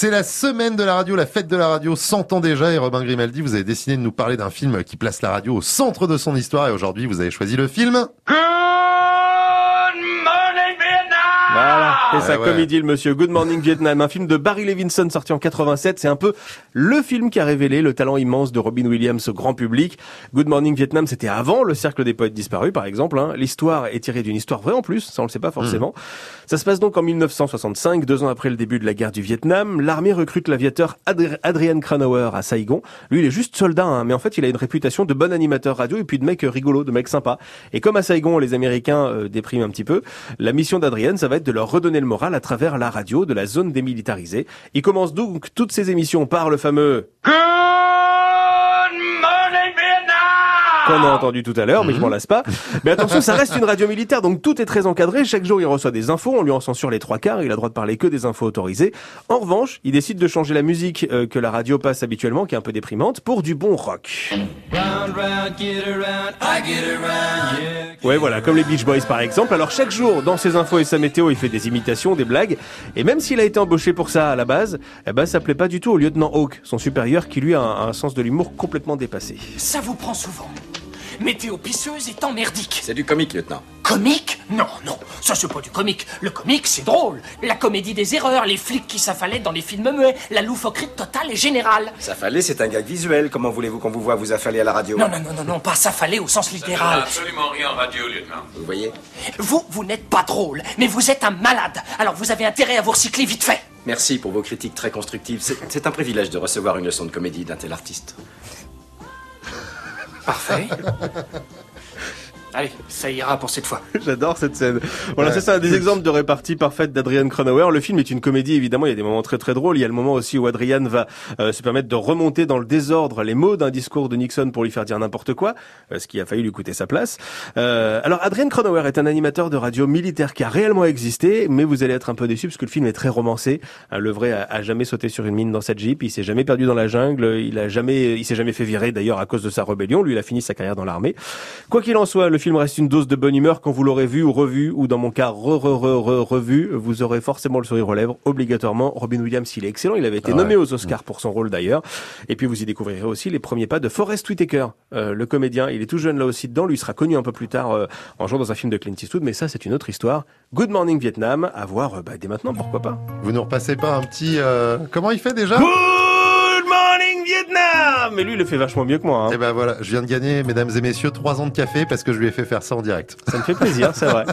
C'est la semaine de la radio, la fête de la radio, 100 ans déjà. Et Robin Grimaldi, vous avez décidé de nous parler d'un film qui place la radio au centre de son histoire. Et aujourd'hui, vous avez choisi le film... ouais. comme il dit le monsieur. Good Morning Vietnam, un film de Barry Levinson sorti en 87. C'est un peu le film qui a révélé le talent immense de Robin Williams au grand public. Good Morning Vietnam, c'était avant le cercle des poètes disparus, par exemple. hein. L'histoire est tirée d'une histoire vraie en plus, ça on le sait pas forcément. Ça se passe donc en 1965, deux ans après le début de la guerre du Vietnam. L'armée recrute l'aviateur Adri- Adrian Cranauer à Saigon. Lui, il est juste soldat, hein, mais en fait, il a une réputation de bon animateur radio et puis de mec euh, rigolo, de mec sympa. Et comme à Saigon, les Américains euh, dépriment un petit peu, la mission d'Adrian, ça va être de leur redonner le moral à travers la radio de la zone démilitarisée. Il commence donc toutes ses émissions par le fameux qu'on a entendu tout à l'heure, mais je m'en lasse pas. Mais attention, ça reste une radio militaire, donc tout est très encadré. Chaque jour, il reçoit des infos, on lui en censure les trois quarts, il a le droit de parler que des infos autorisées. En revanche, il décide de changer la musique euh, que la radio passe habituellement, qui est un peu déprimante, pour du bon rock. Ouais, voilà, comme les Beach Boys par exemple. Alors chaque jour, dans ses infos et sa météo, il fait des imitations, des blagues. Et même s'il a été embauché pour ça à la base, eh ben ça plaît pas du tout au lieutenant Hawk, son supérieur, qui lui a un, un sens de l'humour complètement dépassé. Ça vous prend souvent. Météo pisseuse est emmerdique. C'est du comique, lieutenant. Comique? Non, non, ça c'est pas du comique. Le comique, c'est drôle. La comédie des erreurs, les flics qui s'affalaient dans les films muets, la loufoquerie totale et générale. Fallait, c'est un gag visuel. Comment voulez-vous qu'on vous voit vous affaler à la radio? Non, non, non, non, non, pas s'affaler au sens littéral. absolument rien en radio, lieutenant. Vous voyez? Vous, vous n'êtes pas drôle, mais vous êtes un malade. Alors vous avez intérêt à vous recycler vite fait. Merci pour vos critiques très constructives. C'est un privilège de recevoir une leçon de comédie d'un tel artiste. Parfait. Allez, ça ira pour cette fois. J'adore cette scène. Voilà, Ouais. c'est ça, un des exemples de répartie parfaite d'Adrian Cronauer. Le film est une comédie, évidemment. Il y a des moments très très drôles. Il y a le moment aussi où Adrian va euh, se permettre de remonter dans le désordre les mots d'un discours de Nixon pour lui faire dire n'importe quoi, euh, ce qui a failli lui coûter sa place. Euh, alors, Adrian Cronauer est un animateur de radio militaire qui a réellement existé, mais vous allez être un peu déçu parce que le film est très romancé. Hein, le vrai a, a jamais sauté sur une mine dans sa Jeep. Il s'est jamais perdu dans la jungle. Il a jamais, il s'est jamais fait virer d'ailleurs à cause de sa rébellion. Lui, il a fini sa carrière dans l'armée. Quoi qu'il en soit, le film reste une dose de bonne humeur quand vous l'aurez vu ou revu, ou dans mon cas, re, re, re, re, revu. Vous aurez forcément le sourire aux lèvres, obligatoirement. Robin Williams, il est excellent. Il avait été Ah nommé aux Oscars pour son rôle d'ailleurs. Et puis vous y découvrirez aussi les premiers pas de Forrest Whitaker, euh, le comédien. Il est tout jeune là aussi dedans. Lui il sera connu un peu plus tard euh, en jouant dans un film de Clint Eastwood, mais ça c'est une autre histoire. Good Morning Vietnam, à voir euh, bah, dès maintenant, pourquoi pas. Vous nous repassez pas un petit... euh, Comment il fait déjà? Good Vietnam Mais lui il le fait vachement mieux que moi. hein. Eh ben voilà, je viens de gagner, mesdames et messieurs, trois ans de café parce que je lui ai fait faire ça en direct. Ça me fait plaisir, c'est vrai.